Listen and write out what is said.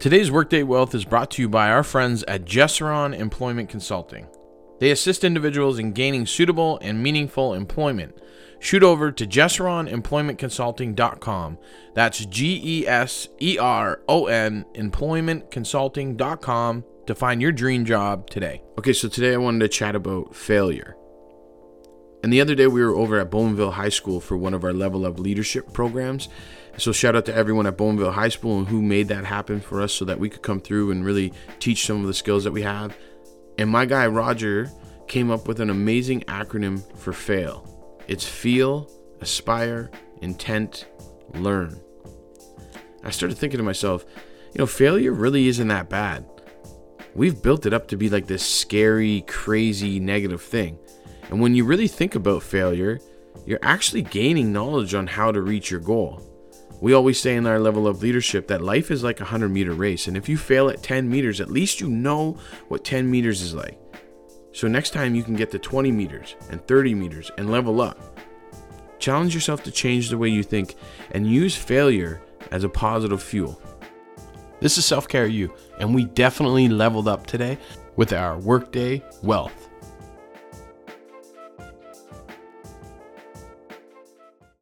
Today's Workday Wealth is brought to you by our friends at Geseron Employment Consulting. They assist individuals in gaining suitable and meaningful employment. Shoot over to geseronemploymentconsulting.com. That's G E S E R O N employmentconsulting.com to find your dream job today. Okay, so today I wanted to chat about failure. And the other day we were over at Bowmanville High School for one of our level up leadership programs. So shout out to everyone at Bowmanville High School and who made that happen for us so that we could come through and really teach some of the skills that we have. And my guy Roger came up with an amazing acronym for FAIL. It's feel, aspire, intent, learn. I started thinking to myself, you know, failure really isn't that bad. We've built it up to be like this scary, crazy, negative thing. And when you really think about failure, you're actually gaining knowledge on how to reach your goal. We always say in our level of leadership that life is like a 100 meter race. And if you fail at 10 meters, at least you know what 10 meters is like. So next time you can get to 20 meters and 30 meters and level up. Challenge yourself to change the way you think and use failure as a positive fuel. This is Self Care You, and we definitely leveled up today with our Workday Wealth.